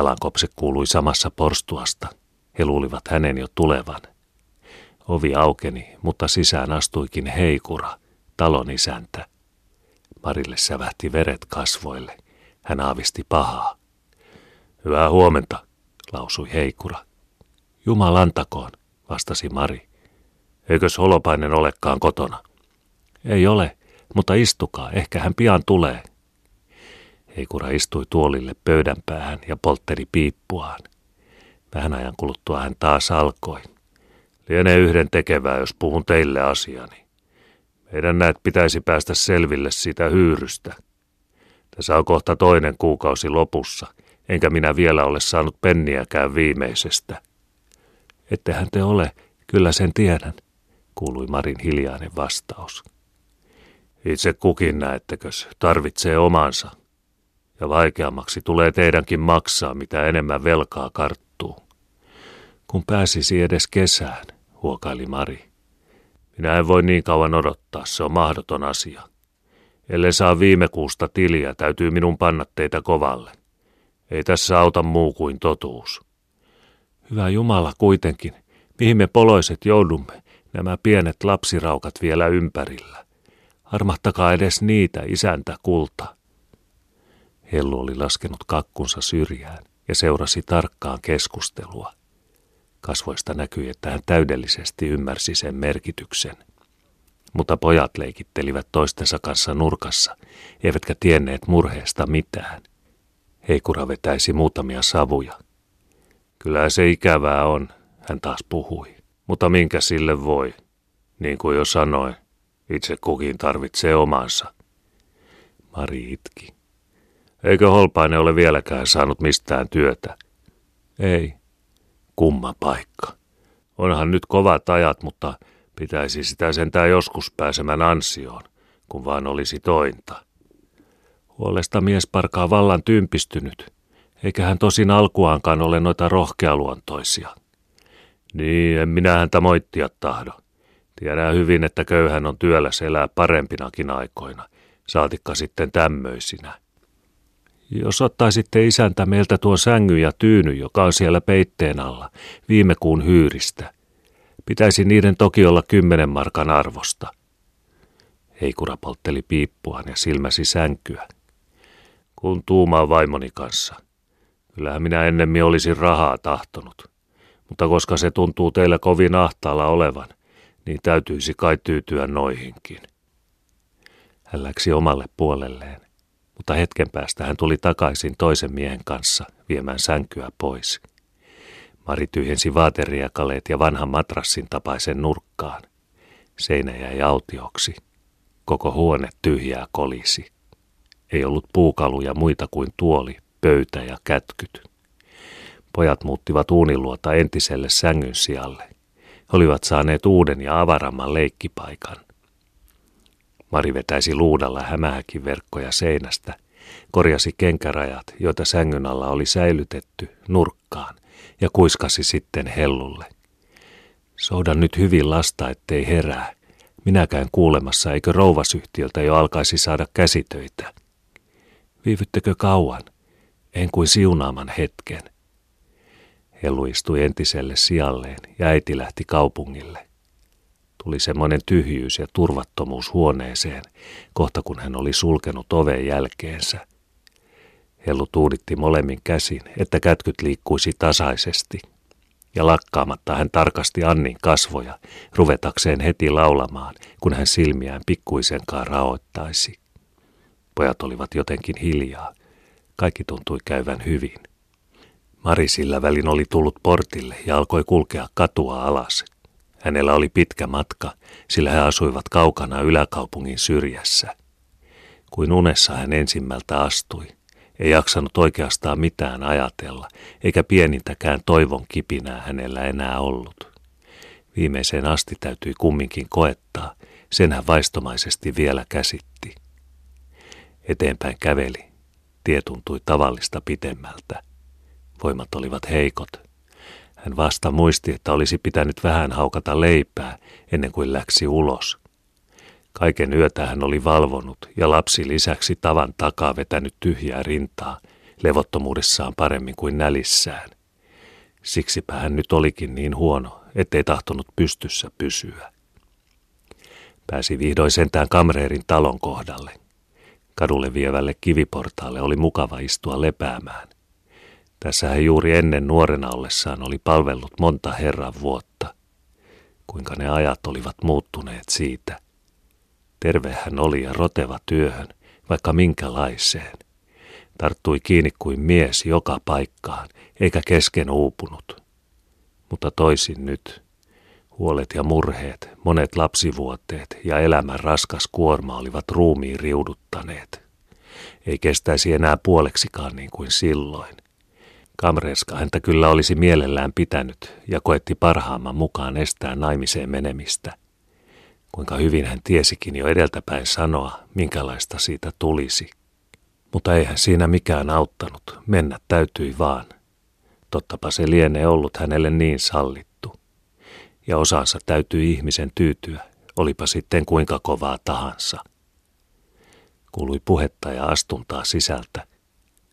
Jalankopse kuului samassa porstuasta. He luulivat hänen jo tulevan. Ovi aukeni, mutta sisään astuikin Heikura, talon isäntä. Marille sävähti veret kasvoille. Hän aavisti pahaa. Hyvää huomenta, lausui Heikura. Jumalantakoon, vastasi Mari. Eikös Holopainen olekaan kotona? Ei ole, mutta istukaa, ehkä hän pian tulee. Heikura istui tuolille pöydän päähän ja poltteri piippuaan. Vähän ajan kuluttua hän taas alkoi. Lienee yhden tekevää, jos puhun teille asiani. Meidän näet pitäisi päästä selville siitä hyyrystä. Tässä on kohta toinen kuukausi lopussa, enkä minä vielä ole saanut penniäkään viimeisestä. Ettehän te ole, kyllä sen tiedän, kuului Marin hiljainen vastaus. Itse kukin näettekös, tarvitsee omansa. Ja vaikeammaksi tulee teidänkin maksaa, mitä enemmän velkaa karttuu. Kun pääsisi edes kesään, huokaili Mari. Minä en voi niin kauan odottaa, se on mahdoton asia. Ellei saa viime kuusta tiliä, täytyy minun panna teitä kovalle. Ei tässä auta muu kuin totuus. Hyvä Jumala kuitenkin, mihin me poloiset joudumme, nämä pienet lapsiraukat vielä ympärillä. Armahtakaa edes niitä, isäntä kulta. Hellu oli laskenut kakkunsa syrjään ja seurasi tarkkaan keskustelua. Kasvoista näkyi, että hän täydellisesti ymmärsi sen merkityksen. Mutta pojat leikittelivät toistensa kanssa nurkassa, eivätkä tienneet murheesta mitään. Heikura vetäisi muutamia savuja. Kyllä se ikävää on, hän taas puhui. Mutta minkä sille voi? Niin kuin jo sanoin, itse kukin tarvitsee omansa. Mari itki. Eikö Holpainen ole vieläkään saanut mistään työtä? Ei. Kumma paikka. Onhan nyt kovat ajat, mutta pitäisi sitä sentään joskus pääsemään ansioon, kun vaan olisi tointa. Huolesta mies parkaa vallan tympistynyt, eikä hän tosin alkuaankaan ole noita rohkealuontoisia. Niin, en minä häntä moittia tahdo. Tiedän hyvin, että köyhän on työllä elää parempinakin aikoina, saatikka sitten tämmöisinä. Jos ottaisitte isäntä meiltä tuon sängy ja tyyny, joka on siellä peitteen alla, viime kuun hyyristä. Pitäisi niiden toki olla kymmenen markan arvosta. Heikura poltteli piippuaan ja silmäsi sänkyä. Kun tuumaa vaimoni kanssa. Kyllähän minä ennemmin olisin rahaa tahtonut. Mutta koska se tuntuu teillä kovin ahtaalla olevan, niin täytyisi kai tyytyä noihinkin. Hän läksi omalle puolelleen mutta hetken päästä hän tuli takaisin toisen miehen kanssa viemään sänkyä pois. Mari tyhjensi vaateriakaleet ja vanhan matrassin tapaisen nurkkaan. Seinä jäi autioksi. Koko huone tyhjää kolisi. Ei ollut puukaluja muita kuin tuoli, pöytä ja kätkyt. Pojat muuttivat uuniluota entiselle sängyn sijalle. He olivat saaneet uuden ja avaramman leikkipaikan. Mari vetäisi luudalla hämähäkin verkkoja seinästä, korjasi kenkärajat, joita sängyn alla oli säilytetty, nurkkaan ja kuiskasi sitten hellulle. Soudan nyt hyvin lasta, ettei herää. Minäkään kuulemassa, eikö rouvasyhtiöltä jo alkaisi saada käsitöitä. Viivyttekö kauan? En kuin siunaaman hetken. Hellu istui entiselle sijalleen ja äiti lähti kaupungille. Tuli semmoinen tyhjyys ja turvattomuus huoneeseen, kohta kun hän oli sulkenut oven jälkeensä. Hellu tuuditti molemmin käsin, että kätkyt liikkuisi tasaisesti. Ja lakkaamatta hän tarkasti Annin kasvoja, ruvetakseen heti laulamaan, kun hän silmiään pikkuisenkaan raoittaisi. Pojat olivat jotenkin hiljaa. Kaikki tuntui käyvän hyvin. Mari sillä välin oli tullut portille ja alkoi kulkea katua alas, Hänellä oli pitkä matka, sillä he asuivat kaukana yläkaupungin syrjässä. Kuin unessa hän ensimmältä astui. Ei jaksanut oikeastaan mitään ajatella, eikä pienintäkään toivon kipinää hänellä enää ollut. Viimeiseen asti täytyi kumminkin koettaa, sen hän vaistomaisesti vielä käsitti. Eteenpäin käveli. Tie tuntui tavallista pitemmältä. Voimat olivat heikot, hän vasta muisti, että olisi pitänyt vähän haukata leipää ennen kuin läksi ulos. Kaiken yötä hän oli valvonut ja lapsi lisäksi tavan takaa vetänyt tyhjää rintaa, levottomuudessaan paremmin kuin nälissään. Siksipä hän nyt olikin niin huono, ettei tahtonut pystyssä pysyä. Pääsi vihdoin sentään kamreerin talon kohdalle. Kadulle vievälle kiviportaalle oli mukava istua lepäämään. Tässä hän juuri ennen nuorena ollessaan oli palvellut monta herran vuotta. Kuinka ne ajat olivat muuttuneet siitä. Terve hän oli ja roteva työhön, vaikka minkälaiseen. Tarttui kiinni kuin mies joka paikkaan, eikä kesken uupunut. Mutta toisin nyt. Huolet ja murheet, monet lapsivuotteet ja elämän raskas kuorma olivat ruumiin riuduttaneet. Ei kestäisi enää puoleksikaan niin kuin silloin. Kamreska häntä kyllä olisi mielellään pitänyt ja koetti parhaamman mukaan estää naimiseen menemistä. Kuinka hyvin hän tiesikin jo edeltäpäin sanoa, minkälaista siitä tulisi. Mutta eihän siinä mikään auttanut, mennä täytyi vaan. Tottapa se lienee ollut hänelle niin sallittu. Ja osansa täytyy ihmisen tyytyä, olipa sitten kuinka kovaa tahansa. Kuului puhetta ja astuntaa sisältä.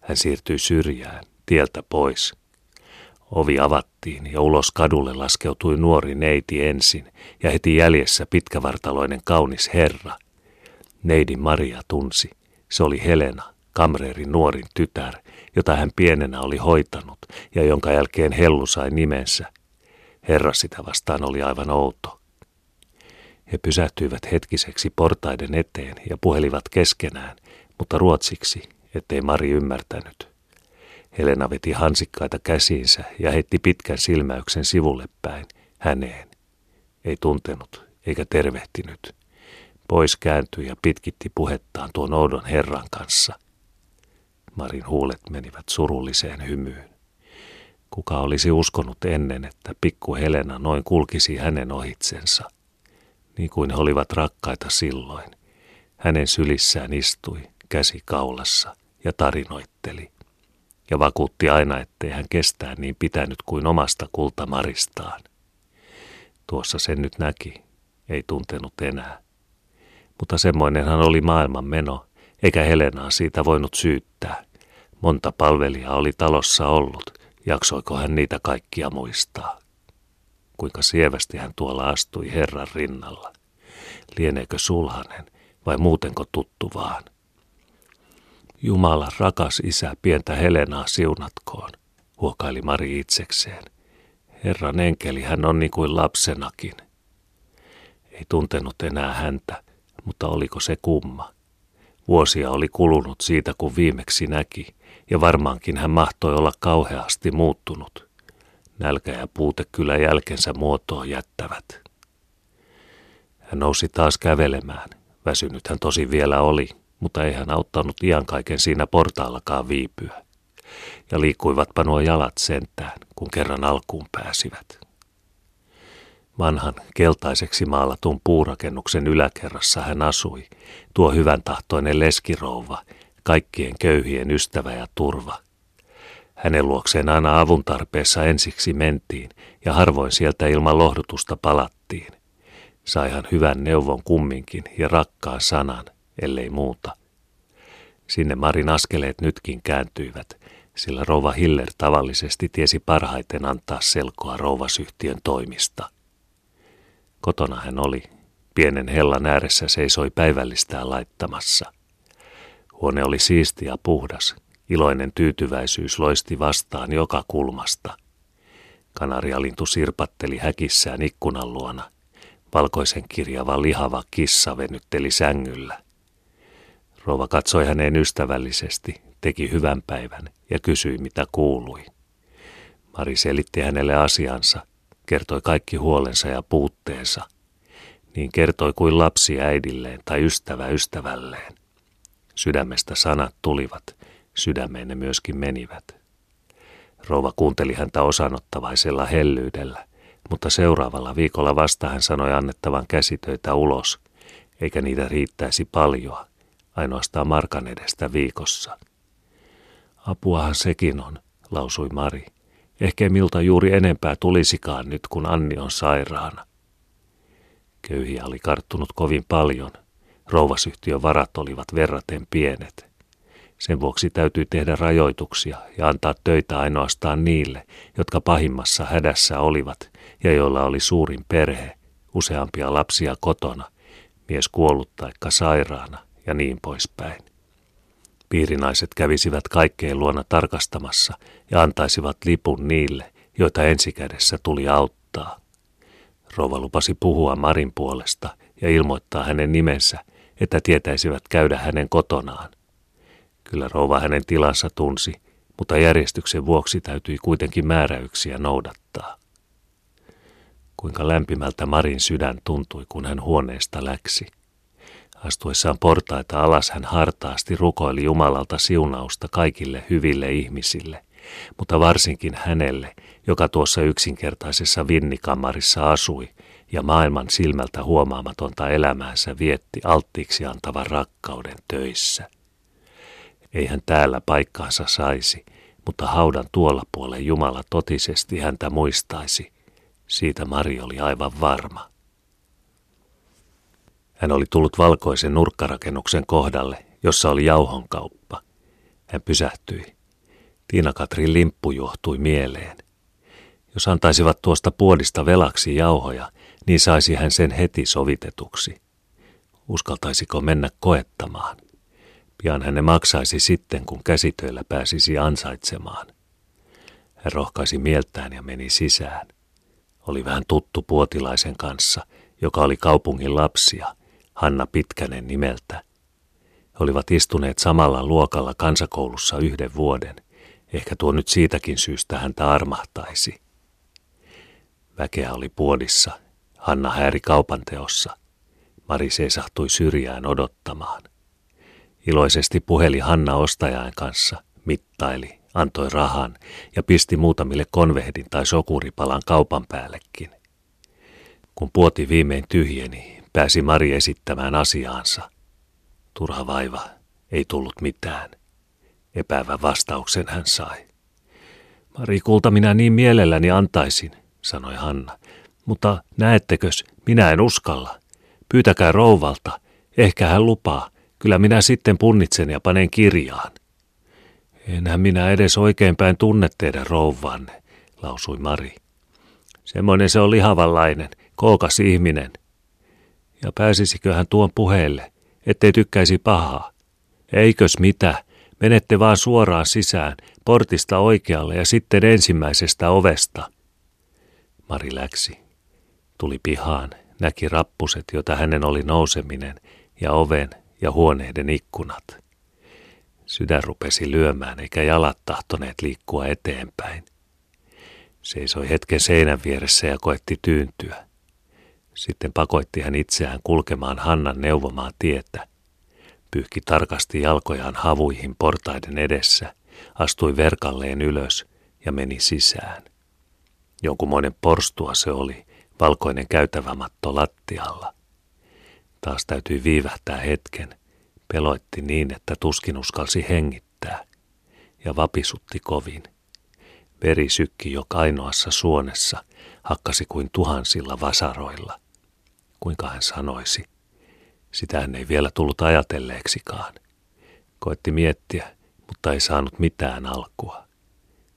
Hän siirtyi syrjään, tieltä pois. Ovi avattiin ja ulos kadulle laskeutui nuori neiti ensin ja heti jäljessä pitkävartaloinen kaunis herra. Neidi Maria tunsi. Se oli Helena, kamreerin nuorin tytär, jota hän pienenä oli hoitanut ja jonka jälkeen Hellu sai nimensä. Herra sitä vastaan oli aivan outo. He pysähtyivät hetkiseksi portaiden eteen ja puhelivat keskenään, mutta ruotsiksi, ettei Mari ymmärtänyt. Helena veti hansikkaita käsiinsä ja heitti pitkän silmäyksen sivulle päin, häneen. Ei tuntenut eikä tervehtinyt. Pois kääntyi ja pitkitti puhettaan tuon oudon herran kanssa. Marin huulet menivät surulliseen hymyyn. Kuka olisi uskonut ennen, että pikku Helena noin kulkisi hänen ohitsensa? Niin kuin he olivat rakkaita silloin. Hänen sylissään istui, käsi kaulassa, ja tarinoitteli. Ja vakuutti aina, ettei hän kestää niin pitänyt kuin omasta kultamaristaan. Tuossa sen nyt näki, ei tuntenut enää. Mutta semmoinenhan oli maailman meno, eikä Helenaa siitä voinut syyttää. Monta palvelijaa oli talossa ollut, jaksoiko hän niitä kaikkia muistaa. Kuinka sievästi hän tuolla astui Herran rinnalla. Lieneekö sulhanen vai muutenko tuttu vaan? Jumala, rakas isä, pientä Helenaa siunatkoon, huokaili Mari itsekseen. Herran enkeli hän on niin kuin lapsenakin. Ei tuntenut enää häntä, mutta oliko se kumma? Vuosia oli kulunut siitä, kun viimeksi näki, ja varmaankin hän mahtoi olla kauheasti muuttunut. Nälkä ja puute kyllä jälkensä muotoa jättävät. Hän nousi taas kävelemään. Väsynyt hän tosi vielä oli, mutta ei hän auttanut kaiken siinä portaallakaan viipyä. Ja liikkuivatpa nuo jalat sentään, kun kerran alkuun pääsivät. Vanhan keltaiseksi maalatun puurakennuksen yläkerrassa hän asui, tuo hyvän tahtoinen leskirouva, kaikkien köyhien ystävä ja turva. Hänen luokseen aina avun tarpeessa ensiksi mentiin ja harvoin sieltä ilman lohdutusta palattiin. Saihan hyvän neuvon kumminkin ja rakkaan sanan, ellei muuta. Sinne Marin askeleet nytkin kääntyivät, sillä rouva Hiller tavallisesti tiesi parhaiten antaa selkoa rouvasyhtiön toimista. Kotona hän oli. Pienen hellan ääressä seisoi päivällistään laittamassa. Huone oli siisti ja puhdas. Iloinen tyytyväisyys loisti vastaan joka kulmasta. Kanarialintu sirpatteli häkissään ikkunan luona. Valkoisen kirjava lihava kissa venytteli sängyllä. Rova katsoi häneen ystävällisesti, teki hyvän päivän ja kysyi mitä kuului. Mari selitti hänelle asiansa, kertoi kaikki huolensa ja puutteensa. Niin kertoi kuin lapsi äidilleen tai ystävä ystävälleen. Sydämestä sanat tulivat, sydämeen ne myöskin menivät. Rouva kuunteli häntä osanottavaisella hellyydellä, mutta seuraavalla viikolla vasta hän sanoi annettavan käsitöitä ulos, eikä niitä riittäisi paljoa, ainoastaan markan edestä viikossa. Apuahan sekin on, lausui Mari. Ehkä miltä juuri enempää tulisikaan nyt, kun Anni on sairaana. Köyhiä oli karttunut kovin paljon. Rouvasyhtiön varat olivat verraten pienet. Sen vuoksi täytyy tehdä rajoituksia ja antaa töitä ainoastaan niille, jotka pahimmassa hädässä olivat ja joilla oli suurin perhe, useampia lapsia kotona, mies kuollut taikka sairaana ja niin poispäin. Piirinaiset kävisivät kaikkeen luona tarkastamassa ja antaisivat lipun niille, joita ensikädessä tuli auttaa. Rova lupasi puhua Marin puolesta ja ilmoittaa hänen nimensä, että tietäisivät käydä hänen kotonaan. Kyllä rouva hänen tilansa tunsi, mutta järjestyksen vuoksi täytyi kuitenkin määräyksiä noudattaa. Kuinka lämpimältä Marin sydän tuntui, kun hän huoneesta läksi. Astuessaan portaita alas hän hartaasti rukoili Jumalalta siunausta kaikille hyville ihmisille, mutta varsinkin hänelle, joka tuossa yksinkertaisessa vinnikamarissa asui ja maailman silmältä huomaamatonta elämäänsä vietti alttiiksi antavan rakkauden töissä. Ei hän täällä paikkaansa saisi, mutta haudan tuolla puolen Jumala totisesti häntä muistaisi. Siitä Mari oli aivan varma. Hän oli tullut valkoisen nurkkarakennuksen kohdalle, jossa oli jauhonkauppa. Hän pysähtyi. Tiina-Katrin limppu johtui mieleen. Jos antaisivat tuosta puodista velaksi jauhoja, niin saisi hän sen heti sovitetuksi. Uskaltaisiko mennä koettamaan? Pian hän ne maksaisi sitten, kun käsitöillä pääsisi ansaitsemaan. Hän rohkaisi mieltään ja meni sisään. Oli vähän tuttu puotilaisen kanssa, joka oli kaupungin lapsia, Hanna Pitkänen nimeltä. Olivat istuneet samalla luokalla kansakoulussa yhden vuoden. Ehkä tuo nyt siitäkin syystä häntä armahtaisi. Väkeä oli puodissa. Hanna häiri kaupanteossa. Mari seisahtui syrjään odottamaan. Iloisesti puheli Hanna ostajan kanssa, mittaili, antoi rahan ja pisti muutamille konvehdin tai sokuripalan kaupan päällekin. Kun puoti viimein tyhjeni, pääsi Mari esittämään asiaansa. Turha vaiva, ei tullut mitään. Epävä vastauksen hän sai. Mari, kulta minä niin mielelläni antaisin, sanoi Hanna. Mutta näettekös, minä en uskalla. Pyytäkää rouvalta, ehkä hän lupaa. Kyllä minä sitten punnitsen ja panen kirjaan. Enhän minä edes oikeinpäin tunne teidän rouvanne, lausui Mari. Semmoinen se on lihavanlainen, kookas ihminen. Ja pääsisikö hän tuon puheelle, ettei tykkäisi pahaa? Eikös mitä, menette vaan suoraan sisään, portista oikealle ja sitten ensimmäisestä ovesta. Mari läksi. Tuli pihaan, näki rappuset, jota hänen oli nouseminen, ja oven ja huoneiden ikkunat. Sydän rupesi lyömään, eikä jalat tahtoneet liikkua eteenpäin. Seisoi hetken seinän vieressä ja koetti tyyntyä. Sitten pakoitti hän itseään kulkemaan Hannan neuvomaa tietä. Pyyhki tarkasti jalkojaan havuihin portaiden edessä, astui verkalleen ylös ja meni sisään. Jonkunmoinen porstua se oli, valkoinen käytävämatto lattialla. Taas täytyi viivähtää hetken. Peloitti niin, että tuskin uskalsi hengittää. Ja vapisutti kovin. Veri sykki jo kainoassa suonessa, hakkasi kuin tuhansilla vasaroilla. Kuinka hän sanoisi? Sitä hän ei vielä tullut ajatelleeksikaan. Koetti miettiä, mutta ei saanut mitään alkua.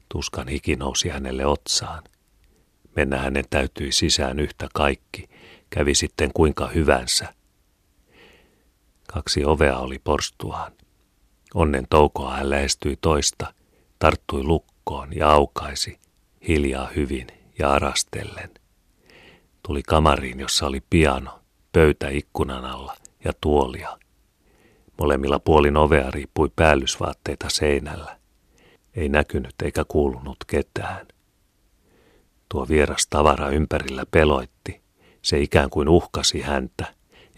Tuskan hiki nousi hänelle otsaan. Mennä hänen täytyi sisään yhtä kaikki, kävi sitten kuinka hyvänsä. Kaksi ovea oli porstuaan. Onnen toukoa hän lähestyi toista, tarttui lukkoon ja aukaisi, hiljaa hyvin ja arastellen. Tuli kamariin, jossa oli piano, pöytä ikkunan alla ja tuolia. Molemmilla puolin ovea riippui päällysvaatteita seinällä. Ei näkynyt eikä kuulunut ketään. Tuo vieras tavara ympärillä peloitti. Se ikään kuin uhkasi häntä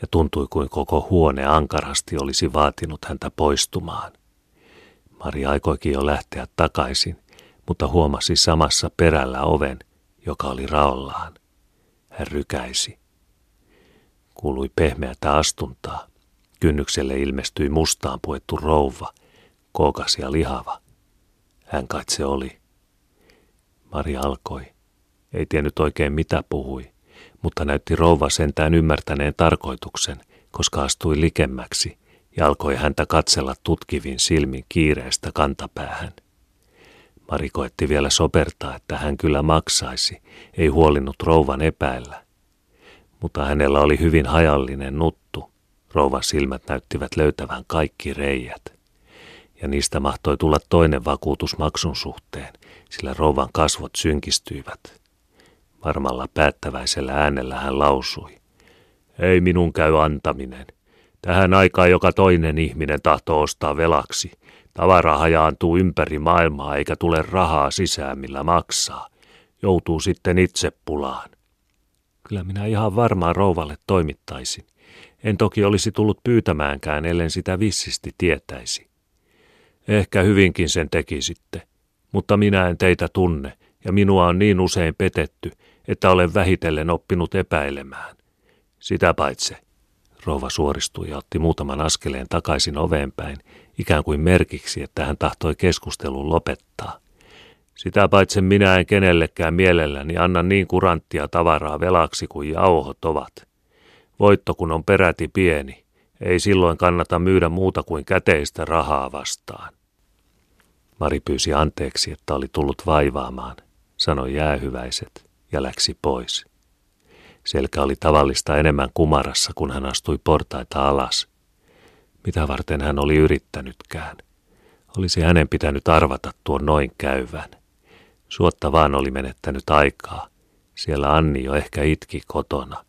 ja tuntui kuin koko huone ankarasti olisi vaatinut häntä poistumaan. Mari aikoikin jo lähteä takaisin, mutta huomasi samassa perällä oven, joka oli raollaan. Hän rykäisi. Kuului pehmeätä astuntaa. Kynnykselle ilmestyi mustaan puettu rouva, kookas ja lihava. Hän kai se oli. Mari alkoi. Ei tiennyt oikein mitä puhui, mutta näytti rouva sentään ymmärtäneen tarkoituksen, koska astui likemmäksi ja alkoi häntä katsella tutkivin silmin kiireestä kantapäähän. Mari koetti vielä sopertaa, että hän kyllä maksaisi, ei huolinut rouvan epäillä. Mutta hänellä oli hyvin hajallinen nuttu. Rouvan silmät näyttivät löytävän kaikki reijät. Ja niistä mahtoi tulla toinen vakuutus maksun suhteen, sillä rouvan kasvot synkistyivät. Varmalla päättäväisellä äänellä hän lausui. Ei minun käy antaminen. Tähän aikaan joka toinen ihminen tahtoo ostaa velaksi. Tavara hajaantuu ympäri maailmaa eikä tule rahaa sisään, millä maksaa. Joutuu sitten itse pulaan. Kyllä minä ihan varmaan rouvalle toimittaisin. En toki olisi tullut pyytämäänkään, ellen sitä vissisti tietäisi. Ehkä hyvinkin sen tekisitte, mutta minä en teitä tunne, ja minua on niin usein petetty, että olen vähitellen oppinut epäilemään. Sitä paitse. Rouva suoristui ja otti muutaman askeleen takaisin oveen päin, ikään kuin merkiksi, että hän tahtoi keskustelun lopettaa. Sitä paitsi minä en kenellekään mielelläni anna niin kuranttia tavaraa velaksi kuin jauhot ovat. Voitto kun on peräti pieni, ei silloin kannata myydä muuta kuin käteistä rahaa vastaan. Mari pyysi anteeksi, että oli tullut vaivaamaan, sanoi jäähyväiset ja läksi pois. Selkä oli tavallista enemmän kumarassa, kun hän astui portaita alas. Mitä varten hän oli yrittänytkään? Olisi hänen pitänyt arvata tuon noin käyvän. Suotta vaan oli menettänyt aikaa. Siellä Anni jo ehkä itki kotona.